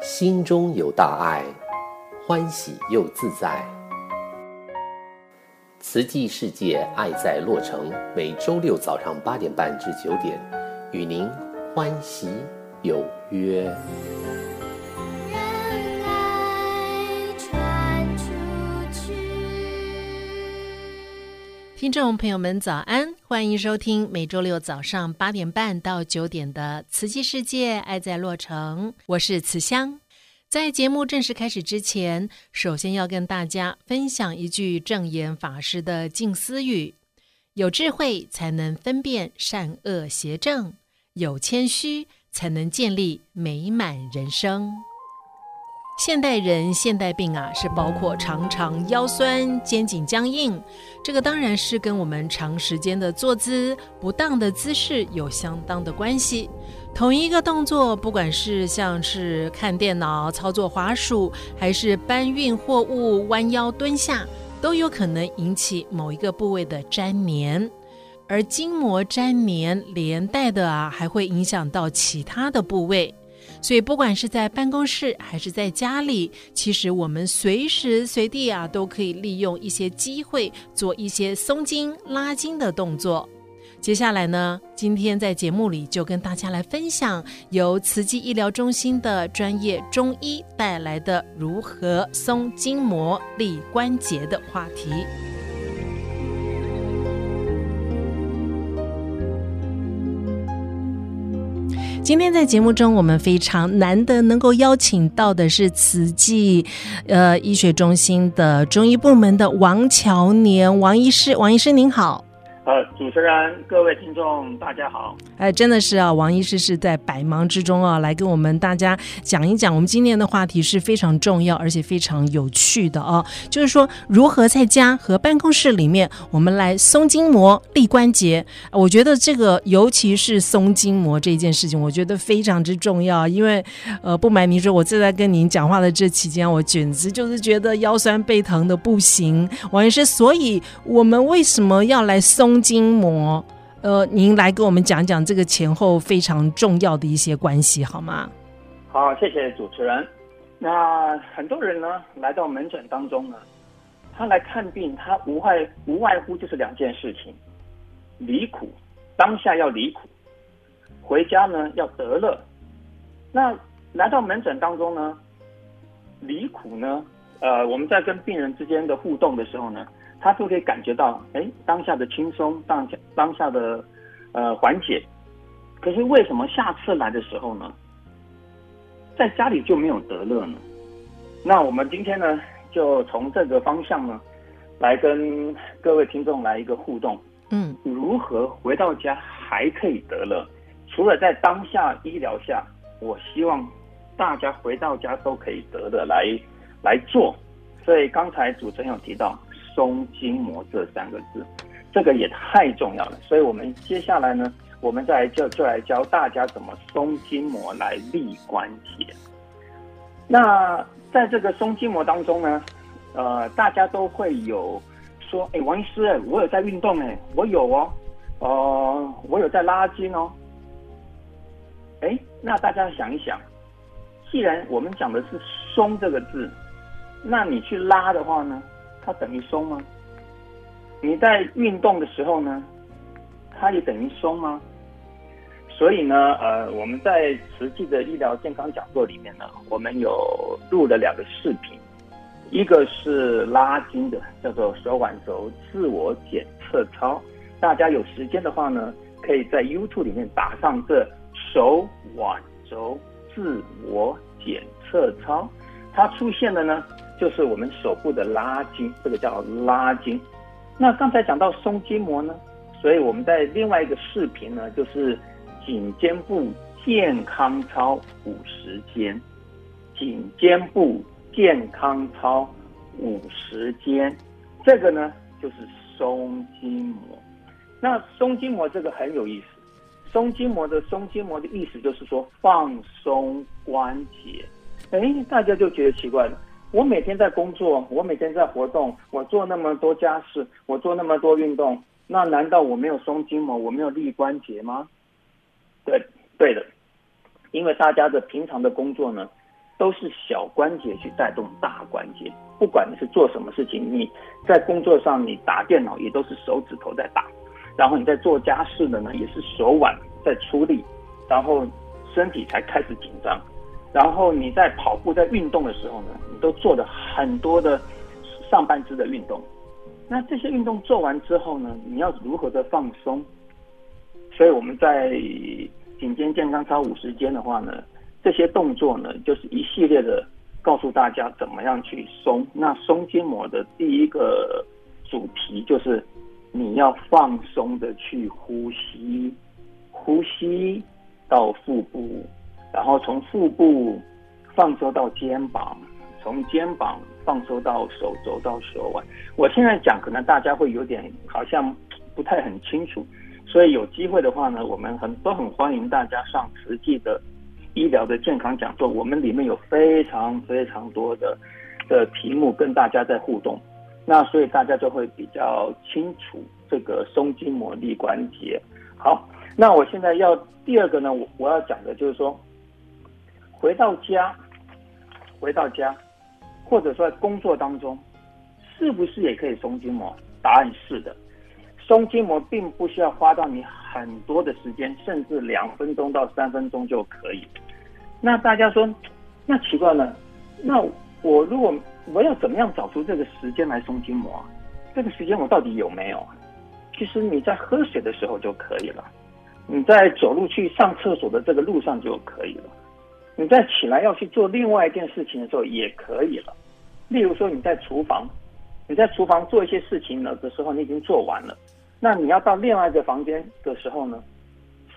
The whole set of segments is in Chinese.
心中有大爱，欢喜又自在。慈济世界爱在洛城，每周六早上八点半至九点，与您欢喜有约。听众朋友们，早安！欢迎收听每周六早上八点半到九点的《慈济世界爱在洛城》，我是慈香。在节目正式开始之前，首先要跟大家分享一句证严法师的静思语：有智慧才能分辨善恶邪正，有谦虚才能建立美满人生。现代人现代病啊，是包括常常腰酸、肩颈僵硬，这个当然是跟我们长时间的坐姿不当的姿势有相当的关系。同一个动作，不管是像是看电脑、操作滑鼠，还是搬运货物、弯腰蹲下，都有可能引起某一个部位的粘连，而筋膜粘连连带的啊，还会影响到其他的部位。所以，不管是在办公室还是在家里，其实我们随时随地啊，都可以利用一些机会做一些松筋拉筋的动作。接下来呢，今天在节目里就跟大家来分享由慈济医疗中心的专业中医带来的如何松筋膜、利关节的话题。今天在节目中，我们非常难得能够邀请到的是慈济呃医学中心的中医部门的王乔年王医师，王医师您好。呃，主持人，各位听众，大家好。哎，真的是啊，王医师是在百忙之中啊，来跟我们大家讲一讲。我们今天的话题是非常重要，而且非常有趣的啊。就是说，如何在家和办公室里面，我们来松筋膜、立关节。我觉得这个，尤其是松筋膜这件事情，我觉得非常之重要。因为，呃，不瞒您说，我正在跟您讲话的这期间，我简直就是觉得腰酸背疼的不行。王医师，所以我们为什么要来松？筋膜，呃，您来跟我们讲讲这个前后非常重要的一些关系，好吗？好，谢谢主持人。那很多人呢来到门诊当中呢，他来看病，他无外无外乎就是两件事情：离苦，当下要离苦；回家呢要得乐。那来到门诊当中呢，离苦呢，呃，我们在跟病人之间的互动的时候呢。他就可以感觉到，哎，当下的轻松，当下当下的呃缓解。可是为什么下次来的时候呢，在家里就没有得乐呢？那我们今天呢，就从这个方向呢，来跟各位听众来一个互动。嗯，如何回到家还可以得乐？除了在当下医疗下，我希望大家回到家都可以得乐来来做。所以刚才主持人有提到。松筋膜这三个字，这个也太重要了。所以，我们接下来呢，我们再就就来教大家怎么松筋膜来利关节。那在这个松筋膜当中呢，呃，大家都会有说，哎，王医师，我有在运动，哎，我有哦，呃，我有在拉筋哦。哎，那大家想一想，既然我们讲的是松这个字，那你去拉的话呢？它等于松吗？你在运动的时候呢，它也等于松吗？所以呢，呃，我们在实际的医疗健康讲座里面呢，我们有录了两个视频，一个是拉筋的，叫做手腕轴自我检测操。大家有时间的话呢，可以在 YouTube 里面打上这手腕轴自我检测操，它出现的呢。就是我们手部的拉筋，这个叫拉筋。那刚才讲到松筋膜呢，所以我们在另外一个视频呢，就是颈肩部健康操五十间，颈肩部健康操五十间，这个呢就是松筋膜。那松筋膜这个很有意思，松筋膜的松筋膜的意思就是说放松关节。哎，大家就觉得奇怪了。我每天在工作，我每天在活动，我做那么多家事，我做那么多运动，那难道我没有松筋膜，我没有力关节吗？对，对的，因为大家的平常的工作呢，都是小关节去带动大关节。不管你是做什么事情，你在工作上你打电脑也都是手指头在打，然后你在做家事的呢，也是手腕在出力，然后身体才开始紧张。然后你在跑步在运动的时候呢，你都做了很多的上半肢的运动。那这些运动做完之后呢，你要如何的放松？所以我们在颈肩健康操五十间的话呢，这些动作呢，就是一系列的告诉大家怎么样去松。那松筋膜的第一个主题就是你要放松的去呼吸，呼吸到腹部，然后从腹部放松到肩膀。从肩膀放松到手肘到手腕，我现在讲可能大家会有点好像不太很清楚，所以有机会的话呢，我们很都很欢迎大家上实际的医疗的健康讲座，我们里面有非常非常多的的题目跟大家在互动，那所以大家就会比较清楚这个松筋膜力关节。好，那我现在要第二个呢，我我要讲的就是说，回到家，回到家。或者说在工作当中，是不是也可以松筋膜？答案是的，松筋膜并不需要花到你很多的时间，甚至两分钟到三分钟就可以。那大家说，那奇怪了，那我如果我要怎么样找出这个时间来松筋膜？这个时间我到底有没有？其实你在喝水的时候就可以了，你在走路去上厕所的这个路上就可以了。你在起来要去做另外一件事情的时候也可以了，例如说你在厨房，你在厨房做一些事情了的时候，你已经做完了，那你要到另外一个房间的时候呢，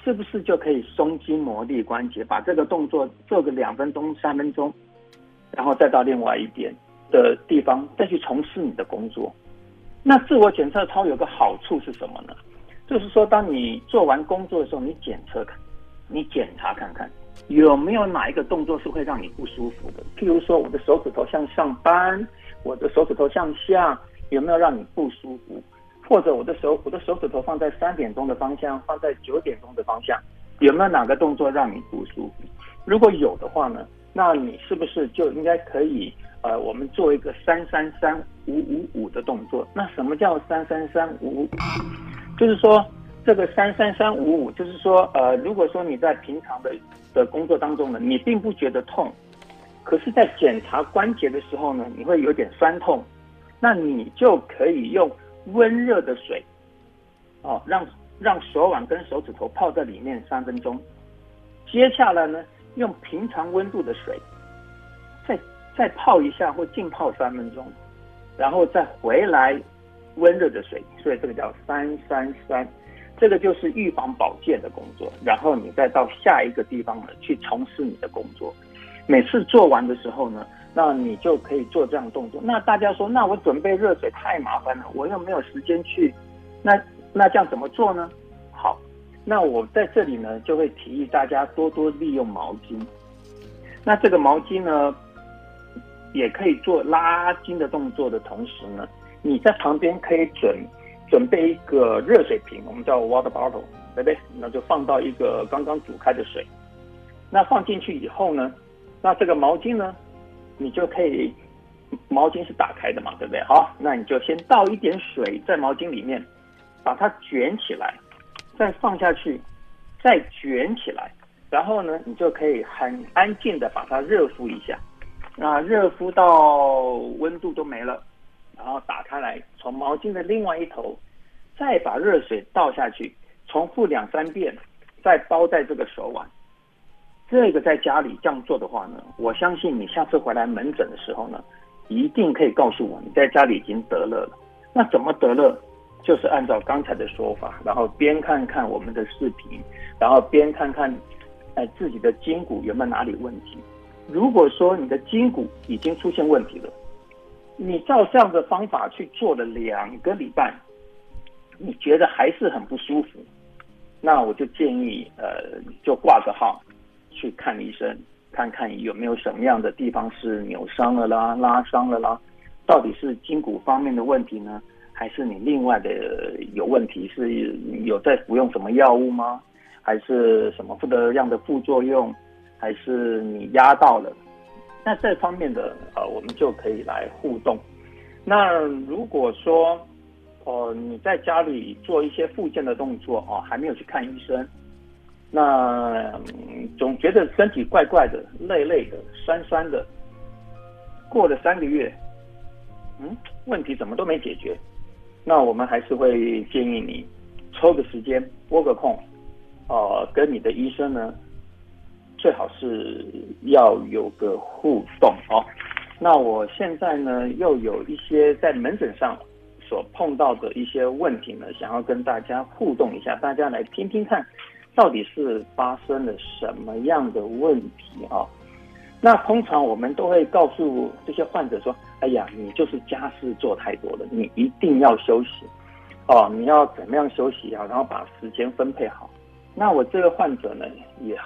是不是就可以松筋磨力关节，把这个动作做个两分钟、三分钟，然后再到另外一边的地方再去从事你的工作？那自我检测操有个好处是什么呢？就是说，当你做完工作的时候，你检测看，你检查看看。有没有哪一个动作是会让你不舒服的？譬如说，我的手指头向上扳，我的手指头向下，有没有让你不舒服？或者我的手，我的手指头放在三点钟的方向，放在九点钟的方向，有没有哪个动作让你不舒服？如果有的话呢，那你是不是就应该可以呃，我们做一个三三三五五五的动作？那什么叫三三三五五？就是说。这个三三三五五，就是说，呃，如果说你在平常的的工作当中呢，你并不觉得痛，可是，在检查关节的时候呢，你会有点酸痛，那你就可以用温热的水，哦，让让手腕跟手指头泡在里面三分钟，接下来呢，用平常温度的水，再再泡一下或浸泡三分钟，然后再回来温热的水，所以这个叫三三三。这个就是预防保健的工作，然后你再到下一个地方呢，去从事你的工作。每次做完的时候呢，那你就可以做这样动作。那大家说，那我准备热水太麻烦了，我又没有时间去，那那这样怎么做呢？好，那我在这里呢就会提议大家多多利用毛巾。那这个毛巾呢，也可以做拉筋的动作的同时呢，你在旁边可以准。准备一个热水瓶，我们叫 water bottle，对不对？那就放到一个刚刚煮开的水。那放进去以后呢，那这个毛巾呢，你就可以，毛巾是打开的嘛，对不对？好，那你就先倒一点水在毛巾里面，把它卷起来，再放下去，再卷起来，然后呢，你就可以很安静的把它热敷一下。那热敷到温度都没了。然后打开来，从毛巾的另外一头，再把热水倒下去，重复两三遍，再包在这个手腕。这个在家里这样做的话呢，我相信你下次回来门诊的时候呢，一定可以告诉我你在家里已经得乐了。那怎么得乐？就是按照刚才的说法，然后边看看我们的视频，然后边看看，呃，自己的筋骨有没有哪里问题。如果说你的筋骨已经出现问题了，你照这样的方法去做了两个礼拜，你觉得还是很不舒服，那我就建议，呃，就挂个号去看医生，看看有没有什么样的地方是扭伤了啦、拉伤了啦，到底是筋骨方面的问题呢，还是你另外的有问题？是有在服用什么药物吗？还是什么不得样的副作用？还是你压到了？那这方面的呃，我们就可以来互动。那如果说哦、呃，你在家里做一些复健的动作哦，还没有去看医生，那、总觉得身体怪怪的、累累的、酸酸的，过了三个月，嗯，问题怎么都没解决？那我们还是会建议你抽个时间拨个空，呃，跟你的医生呢，最好是要有个互动哦。那我现在呢，又有一些在门诊上所碰到的一些问题呢，想要跟大家互动一下，大家来听听看，到底是发生了什么样的问题啊？那通常我们都会告诉这些患者说：“哎呀，你就是家事做太多了，你一定要休息哦。你要怎么样休息啊？然后把时间分配好。”那我这个患者呢，也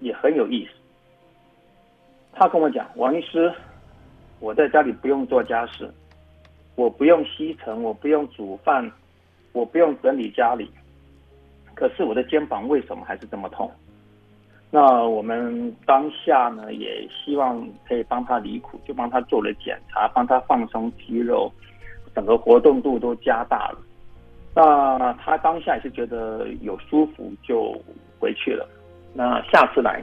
也很有意思。他跟我讲：“王医师，我在家里不用做家事，我不用吸尘，我不用煮饭，我不用整理家里，可是我的肩膀为什么还是这么痛？”那我们当下呢，也希望可以帮他离苦，就帮他做了检查，帮他放松肌肉，整个活动度都加大了。那他当下也是觉得有舒服，就回去了。那下次来，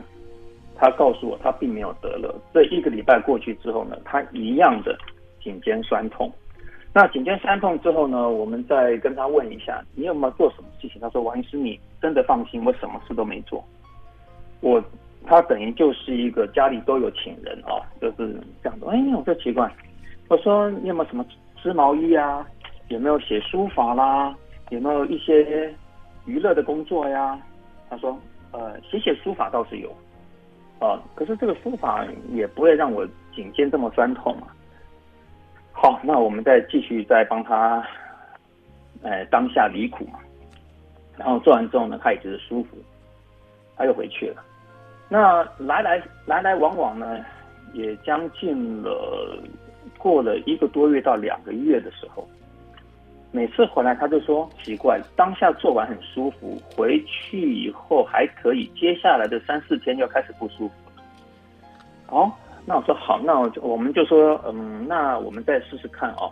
他告诉我他并没有得了。这一个礼拜过去之后呢，他一样的颈肩酸痛。那颈肩酸痛之后呢，我们再跟他问一下，你有没有做什么事情？他说：“王医师，你真的放心，我什么事都没做。”我他等于就是一个家里都有请人啊，就是这样的。哎，我就奇怪，我说你有没有什么织毛衣啊？有没有写书法啦？有没有一些娱乐的工作呀？他说，呃，写写书法倒是有，啊，可是这个书法也不会让我颈肩这么酸痛嘛。好，那我们再继续再帮他，哎，当下离苦嘛。然后做完之后呢，他也觉得舒服，他又回去了。那来来来来往往呢，也将近了过了一个多月到两个月的时候，每次回来他就说奇怪，当下做完很舒服，回去以后还可以，接下来的三四天又开始不舒服了。哦，那我说好，那我就我们就说，嗯，那我们再试试看哦。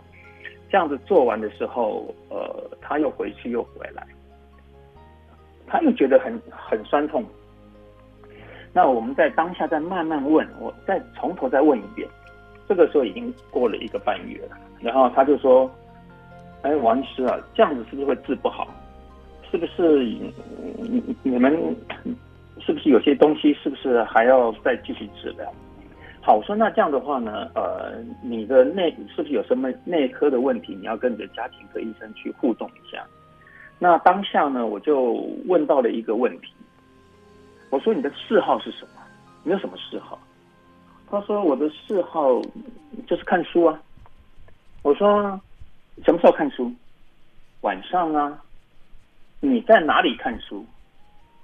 这样子做完的时候，呃，他又回去又回来，他又觉得很很酸痛。那我们在当下再慢慢问，我再从头再问一遍。这个时候已经过了一个半月了，然后他就说：“哎，王医师啊，这样子是不是会治不好？是不是你你们是不是有些东西是不是还要再继续治疗？”好，我说那这样的话呢，呃，你的内是不是有什么内科的问题？你要跟你的家庭科医生去互动一下。那当下呢，我就问到了一个问题。我说你的嗜好是什么？你有什么嗜好？他说我的嗜好就是看书啊。我说什么时候看书？晚上啊。你在哪里看书？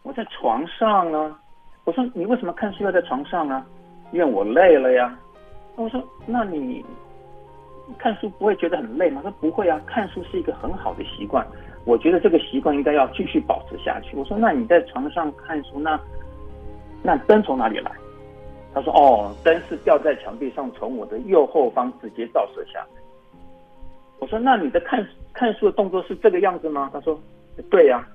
我在床上啊。我说你为什么看书要在床上啊？因为我累了呀。我说那你看书不会觉得很累吗？他说不会啊，看书是一个很好的习惯。我觉得这个习惯应该要继续保持下去。我说那你在床上看书那？那灯从哪里来？他说：“哦，灯是吊在墙壁上，从我的右后方直接照射下来。”我说：“那你的看看书的动作是这个样子吗？”他说：“对呀，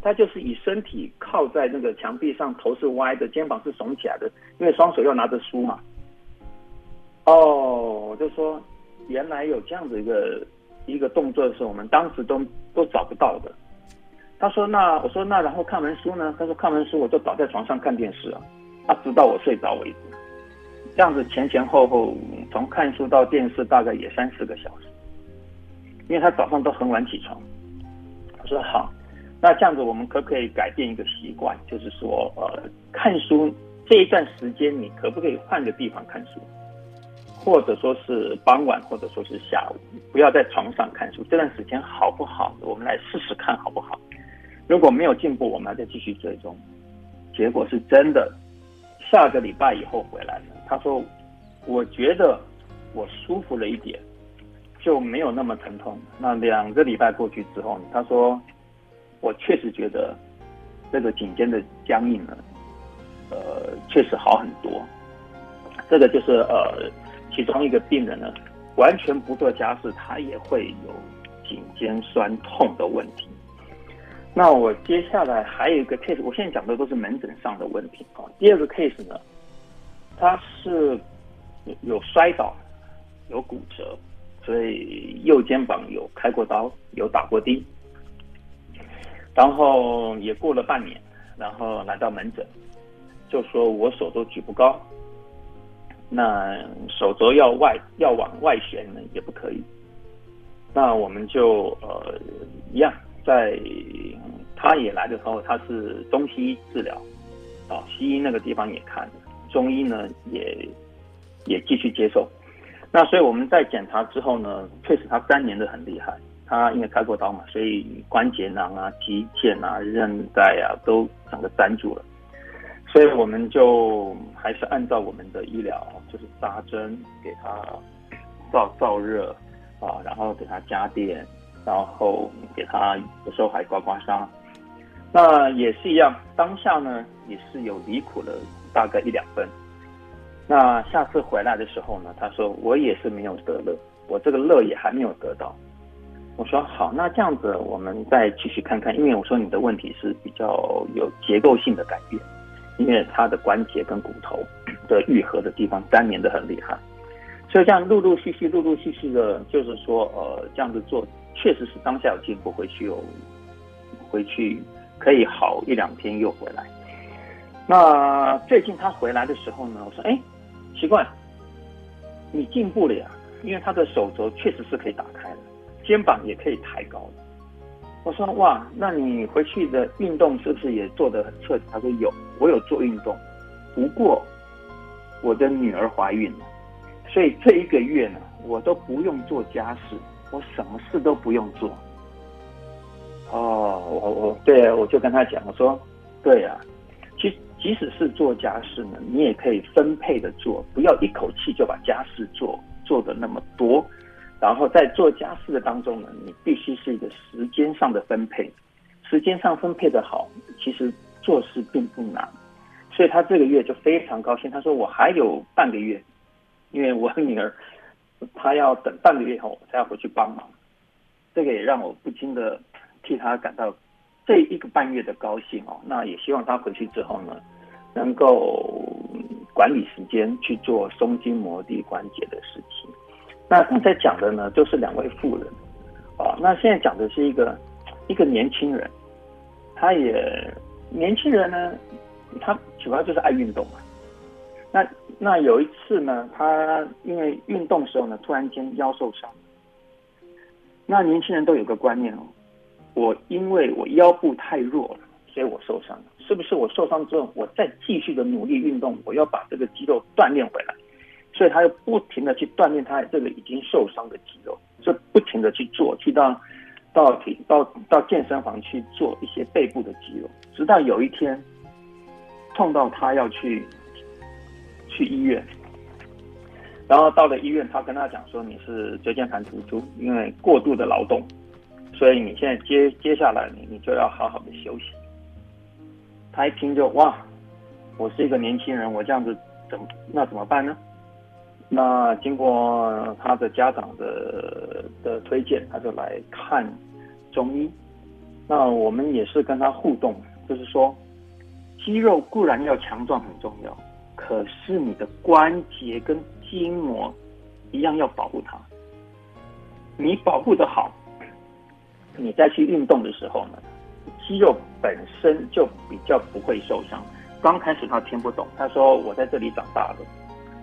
他就是以身体靠在那个墙壁上，头是歪的，肩膀是耸起来的，因为双手要拿着书嘛。”哦，我就说原来有这样子一个一个动作的时候，我们当时都都找不到的。他说：“那我说那然后看完书呢？”他说：“看完书我就倒在床上看电视啊，啊，直到我睡着为止。这样子前前后后从看书到电视大概也三四个小时，因为他早上都很晚起床。”他说：“好，那这样子我们可不可以改变一个习惯？就是说，呃，看书这一段时间你可不可以换个地方看书，或者说是傍晚，或者说是下午，不要在床上看书。这段时间好不好？我们来试试看好不好？”如果没有进步，我们还在继续追踪。结果是真的，下个礼拜以后回来了。他说：“我觉得我舒服了一点，就没有那么疼痛。那两个礼拜过去之后，他说我确实觉得这个颈肩的僵硬呢，呃，确实好很多。这个就是呃，其中一个病人呢，完全不做家事，他也会有颈肩酸痛的问题。那我接下来还有一个 case，我现在讲的都是门诊上的问题啊。第二个 case 呢，他是有摔倒，有骨折，所以右肩膀有开过刀，有打过钉，然后也过了半年，然后来到门诊，就说我手都举不高，那手肘要外要往外旋呢也不可以，那我们就呃一样。在他也来的时候，他是中西医治疗，啊，西医那个地方也看，中医呢也也继续接受。那所以我们在检查之后呢，确实他粘连的很厉害。他因为开过刀嘛，所以关节囊啊、肌腱啊、韧带啊都整个粘住了。所以我们就还是按照我们的医疗，就是扎针给他燥燥热啊，然后给他加电。然后给他有时候还刮刮痧，那也是一样。当下呢也是有离苦了大概一两分。那下次回来的时候呢，他说我也是没有得乐，我这个乐也还没有得到。我说好，那这样子我们再继续看看，因为我说你的问题是比较有结构性的改变，因为他的关节跟骨头的愈合的地方粘连的很厉害，所以这样陆陆续续、陆陆续续的，就是说呃这样子做。确实是当下有进步，回去有回去可以好一两天又回来。那最近他回来的时候呢，我说：“哎，奇怪，你进步了呀？因为他的手肘确实是可以打开的，肩膀也可以抬高了。”我说：“哇，那你回去的运动是不是也做得很彻底？”他说：“有，我有做运动，不过我的女儿怀孕了，所以这一个月呢，我都不用做家事。”我什么事都不用做，哦，我我对，我就跟他讲，我说，对呀、啊，即使是做家事呢，你也可以分配的做，不要一口气就把家事做做的那么多，然后在做家事的当中呢，你必须是一个时间上的分配，时间上分配的好，其实做事并不难，所以他这个月就非常高兴，他说我还有半个月，因为我女儿。他要等半个月后我才要回去帮忙，这个也让我不禁的替他感到这一个半月的高兴哦。那也希望他回去之后呢，能够管理时间去做松筋膜地关节的事情。那刚才讲的呢，就是两位妇人啊。那现在讲的是一个一个年轻人，他也年轻人呢，他主要就是爱运动嘛。那那有一次呢，他因为运动的时候呢，突然间腰受伤。那年轻人都有个观念哦，我因为我腰部太弱了，所以我受伤了。是不是我受伤之后，我再继续的努力运动，我要把这个肌肉锻炼回来？所以他又不停的去锻炼他这个已经受伤的肌肉，就不停的去做，去到到到到健身房去做一些背部的肌肉，直到有一天痛到他要去。去医院，然后到了医院，他跟他讲说：“你是椎间盘突出，因为过度的劳动，所以你现在接接下来你你就要好好的休息。”他一听就哇，我是一个年轻人，我这样子怎么那怎么办呢？那经过他的家长的的推荐，他就来看中医。那我们也是跟他互动，就是说，肌肉固然要强壮很重要。可是你的关节跟筋膜一样要保护它，你保护得好，你再去运动的时候呢，肌肉本身就比较不会受伤。刚开始他听不懂，他说：“我在这里长大的，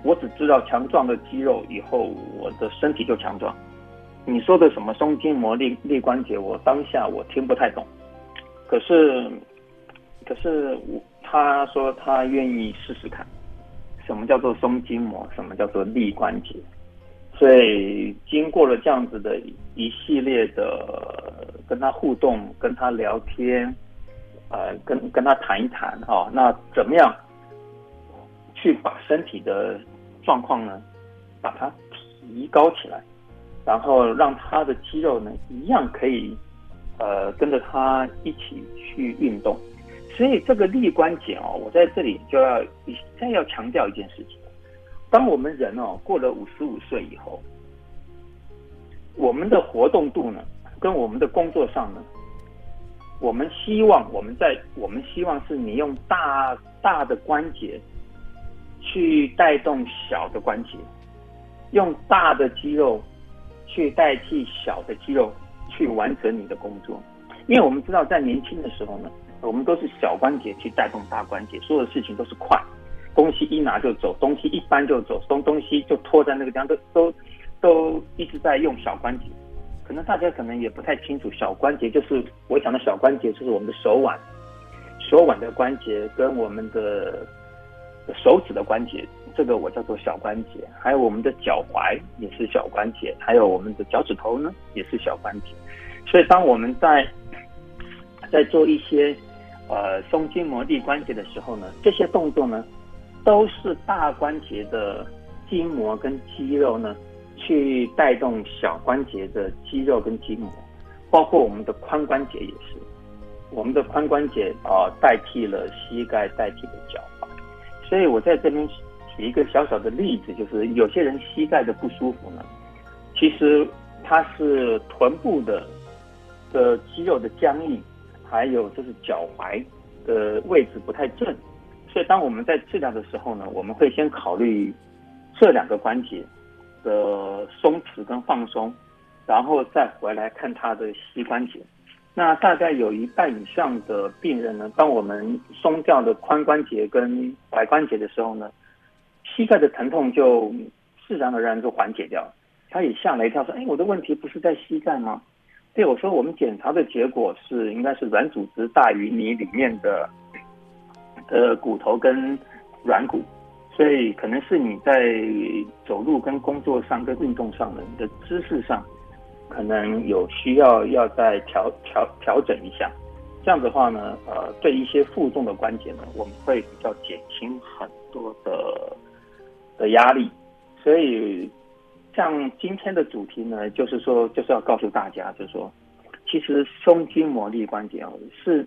我只知道强壮的肌肉以后我的身体就强壮。你说的什么松筋膜、力力关节，我当下我听不太懂。可是，可是我他说他愿意试试看。”什么叫做松筋膜？什么叫做力关节？所以经过了这样子的一系列的跟他互动、跟他聊天，呃，跟跟他谈一谈哦，那怎么样去把身体的状况呢，把它提高起来？然后让他的肌肉呢一样可以呃跟着他一起去运动。所以这个髎关节哦，我在这里就要再要强调一件事情：当我们人哦过了五十五岁以后，我们的活动度呢，跟我们的工作上呢，我们希望我们在我们希望是你用大大的关节去带动小的关节，用大的肌肉去代替小的肌肉去完成你的工作，因为我们知道在年轻的时候呢。我们都是小关节去带动大关节，所有的事情都是快，东西一拿就走，东西一搬就走，东东西就拖在那个地方，都都都一直在用小关节。可能大家可能也不太清楚，小关节就是我讲的小关节，就是我们的手腕，手腕的关节跟我们的手指的关节，这个我叫做小关节。还有我们的脚踝也是小关节，还有我们的脚趾头呢也是小关节。所以当我们在在做一些呃，松筋膜髎关节的时候呢，这些动作呢，都是大关节的筋膜跟肌肉呢，去带动小关节的肌肉跟筋膜，包括我们的髋关节也是，我们的髋关节啊、代替了膝盖，代替了脚踝。所以我在这边举一个小小的例子，就是有些人膝盖的不舒服呢，其实它是臀部的的肌肉的僵硬。还有就是脚踝的位置不太正，所以当我们在治疗的时候呢，我们会先考虑这两个关节的松弛跟放松，然后再回来看他的膝关节。那大概有一半以上的病人呢，当我们松掉的髋关节跟踝关节的时候呢，膝盖的疼痛就自然而然就缓解掉。他也吓了一跳，说：“哎，我的问题不是在膝盖吗？”对，我说我们检查的结果是应该是软组织大于你里面的呃骨头跟软骨，所以可能是你在走路跟工作上跟运动上的你的姿势上，可能有需要要再调调调整一下。这样的话呢，呃，对一些负重的关节呢，我们会比较减轻很多的的压力，所以。像今天的主题呢，就是说，就是要告诉大家，就是说，其实松筋膜髎关节哦，是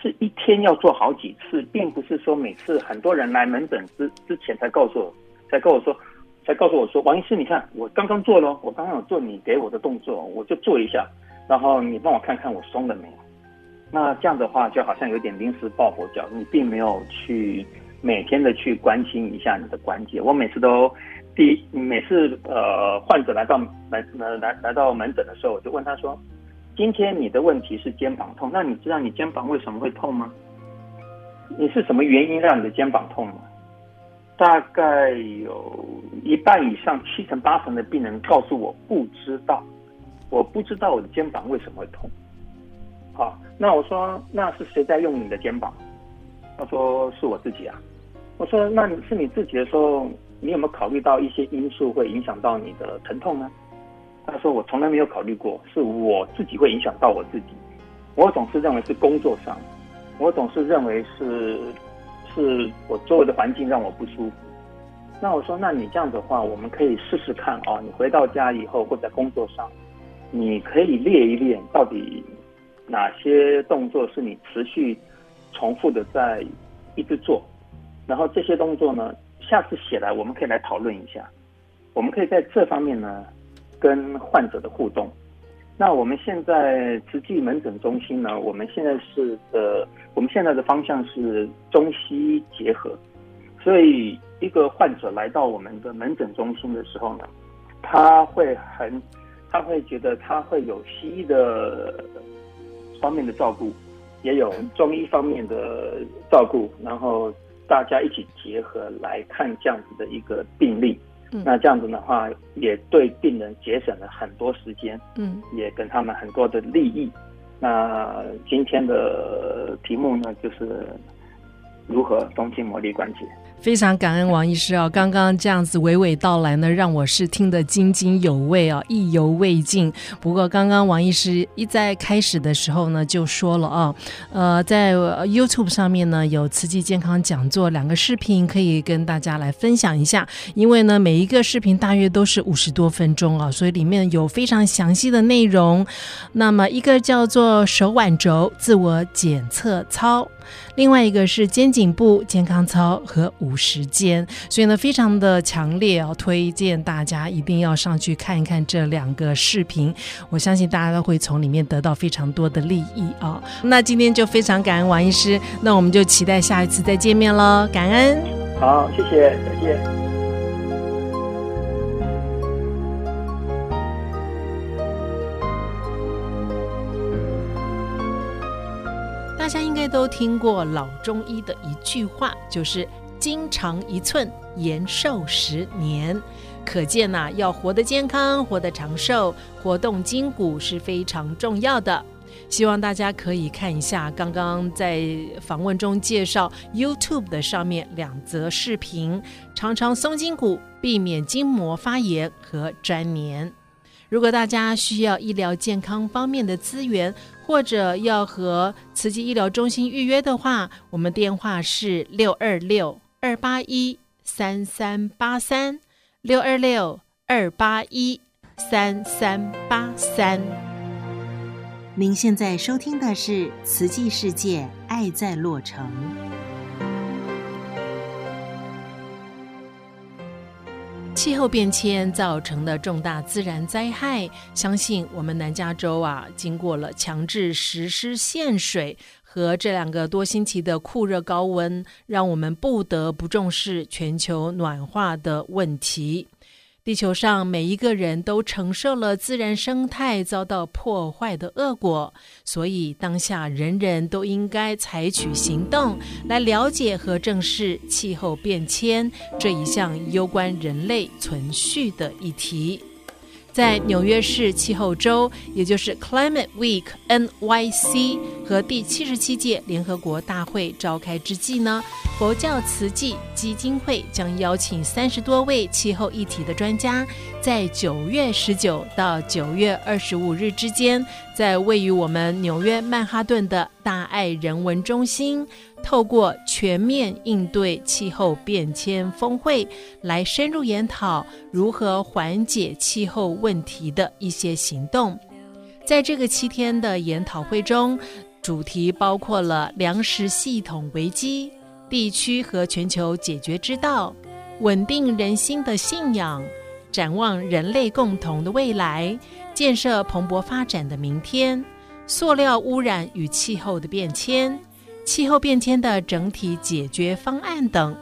是一天要做好几次，并不是说每次很多人来门诊之之前才告诉我，才跟我说，才告诉我说，王医师，你看我刚刚做了，我刚刚有做你给我的动作，我就做一下，然后你帮我看看我松了没有？那这样的话就好像有点临时抱佛脚，你并没有去每天的去关心一下你的关节。我每次都。第，每次呃患者来到来来来来到门诊的时候，我就问他说：“今天你的问题是肩膀痛，那你知道你肩膀为什么会痛吗？你是什么原因让你的肩膀痛吗？”大概有一半以上，七成八成的病人告诉我不知道，我不知道我的肩膀为什么会痛。好，那我说那是谁在用你的肩膀？他说是我自己啊。我说那你是你自己的时候。你有没有考虑到一些因素会影响到你的疼痛呢？他说我从来没有考虑过，是我自己会影响到我自己。我总是认为是工作上，我总是认为是是我周围的环境让我不舒服。那我说，那你这样的话，我们可以试试看哦。你回到家以后或在工作上，你可以练一练，到底哪些动作是你持续重复的在一直做，然后这些动作呢？下次写来，我们可以来讨论一下。我们可以在这方面呢，跟患者的互动。那我们现在慈济门诊中心呢，我们现在是的，我们现在的方向是中西医结合。所以，一个患者来到我们的门诊中心的时候呢，他会很，他会觉得他会有西医的方面的照顾，也有中医方面的照顾，然后。大家一起结合来看这样子的一个病例，嗯，那这样子的话也对病人节省了很多时间，嗯，也给他们很多的利益。那今天的题目呢，就是如何松筋膜力关节。非常感恩王医师哦，刚刚这样子娓娓道来呢，让我是听得津津有味哦，意犹未尽。不过刚刚王医师一在开始的时候呢，就说了啊，呃，在 YouTube 上面呢有慈济健康讲座两个视频可以跟大家来分享一下，因为呢每一个视频大约都是五十多分钟啊，所以里面有非常详细的内容。那么一个叫做手腕轴自我检测操。另外一个是肩颈部健康操和五十间，所以呢，非常的强烈哦，推荐大家一定要上去看一看这两个视频，我相信大家都会从里面得到非常多的利益啊、哦。那今天就非常感恩王医师，那我们就期待下一次再见面喽，感恩。好，谢谢，再见。大家应该都听过老中医的一句话，就是“筋长一寸，延寿十年”。可见呐、要活得健康、活得长寿，活动筋骨是非常重要的。希望大家可以看一下刚刚在访问中介绍 YouTube 的上面两则视频，常常松筋骨，避免筋膜发炎和粘连。如果大家需要医疗健康方面的资源，或者要和慈济医疗中心预约的话，我们电话是六二六二八一三三八三六二六二八一三三八三。您现在收听的是慈济世界爱在洛城。气候变迁造成的重大自然灾害，相信我们南加州啊，经过了强制实施限水和这两个多星期的酷热高温，让我们不得不重视全球暖化的问题。地球上每一个人都承受了自然生态遭到破坏的恶果，所以当下人人都应该采取行动来了解和正视气候变迁这一项攸关人类存续的议题。在纽约市气候周，也就是 Climate Week NYC 和第七十七届联合国大会召开之际呢，佛教慈济基金会将邀请三十多位气候议题的专家，在九月十九到九月二十五日之间，在位于我们纽约曼哈顿的大爱人文中心。透过全面应对气候变迁峰会，来深入研讨如何缓解气候问题的一些行动。在这个七天的研讨会中，主题包括了粮食系统危机、地区和全球解决之道、稳定人心的信仰、展望人类共同的未来、建设蓬勃发展的明天、塑料污染与气候的变迁。气候变迁的整体解决方案等。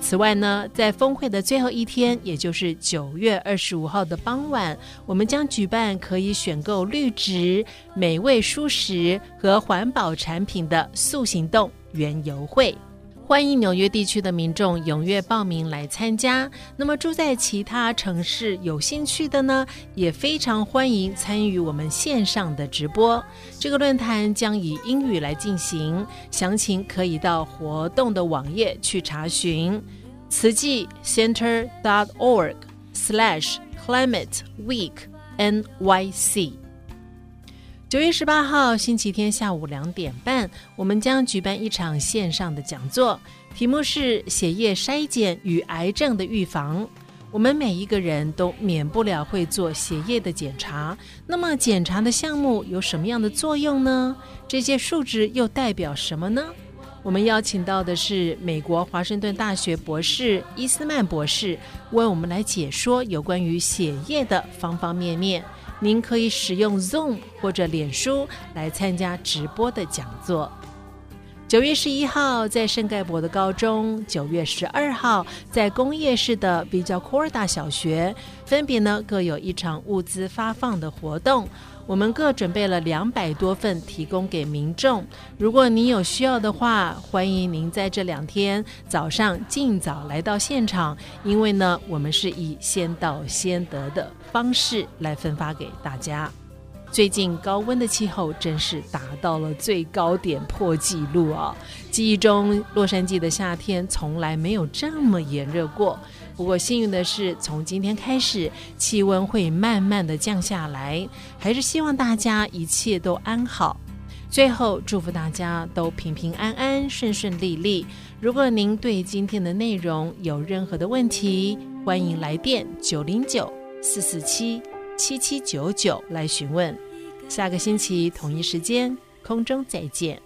此外呢，在峰会的最后一天，也就是九月二十五号的傍晚，我们将举办可以选购绿植、美味蔬食和环保产品的速行动园游会。欢迎纽约地区的民众踊跃报名来参加。那么住在其他城市有兴趣的呢，也非常欢迎参与我们线上的直播。这个论坛将以英语来进行，详情可以到活动的网页去查询：慈济 Center dot org slash Climate Week NYC。九月十八号星期天下午两点半，我们将举办一场线上的讲座，题目是“血液筛检与癌症的预防”。我们每一个人都免不了会做血液的检查，那么检查的项目有什么样的作用呢？这些数值又代表什么呢？我们邀请到的是美国华盛顿大学博士伊斯曼博士，为我们来解说有关于血液的方方面面。您可以使用 Zoom 或者脸书来参加直播的讲座。九月十一号在圣盖博的高中，九月十二号在工业市的比较科尔大小学，分别呢各有一场物资发放的活动。我们各准备了两百多份，提供给民众。如果您有需要的话，欢迎您在这两天早上尽早来到现场，因为呢，我们是以先到先得的方式来分发给大家。最近高温的气候真是达到了最高点破纪录啊！记忆中洛杉矶的夏天从来没有这么炎热过。不过幸运的是，从今天开始气温会慢慢的降下来，还是希望大家一切都安好。最后祝福大家都平平安安、顺顺利利。如果您对今天的内容有任何的问题，欢迎来电九零九四四七七七九九来询问。下个星期同一时间空中再见。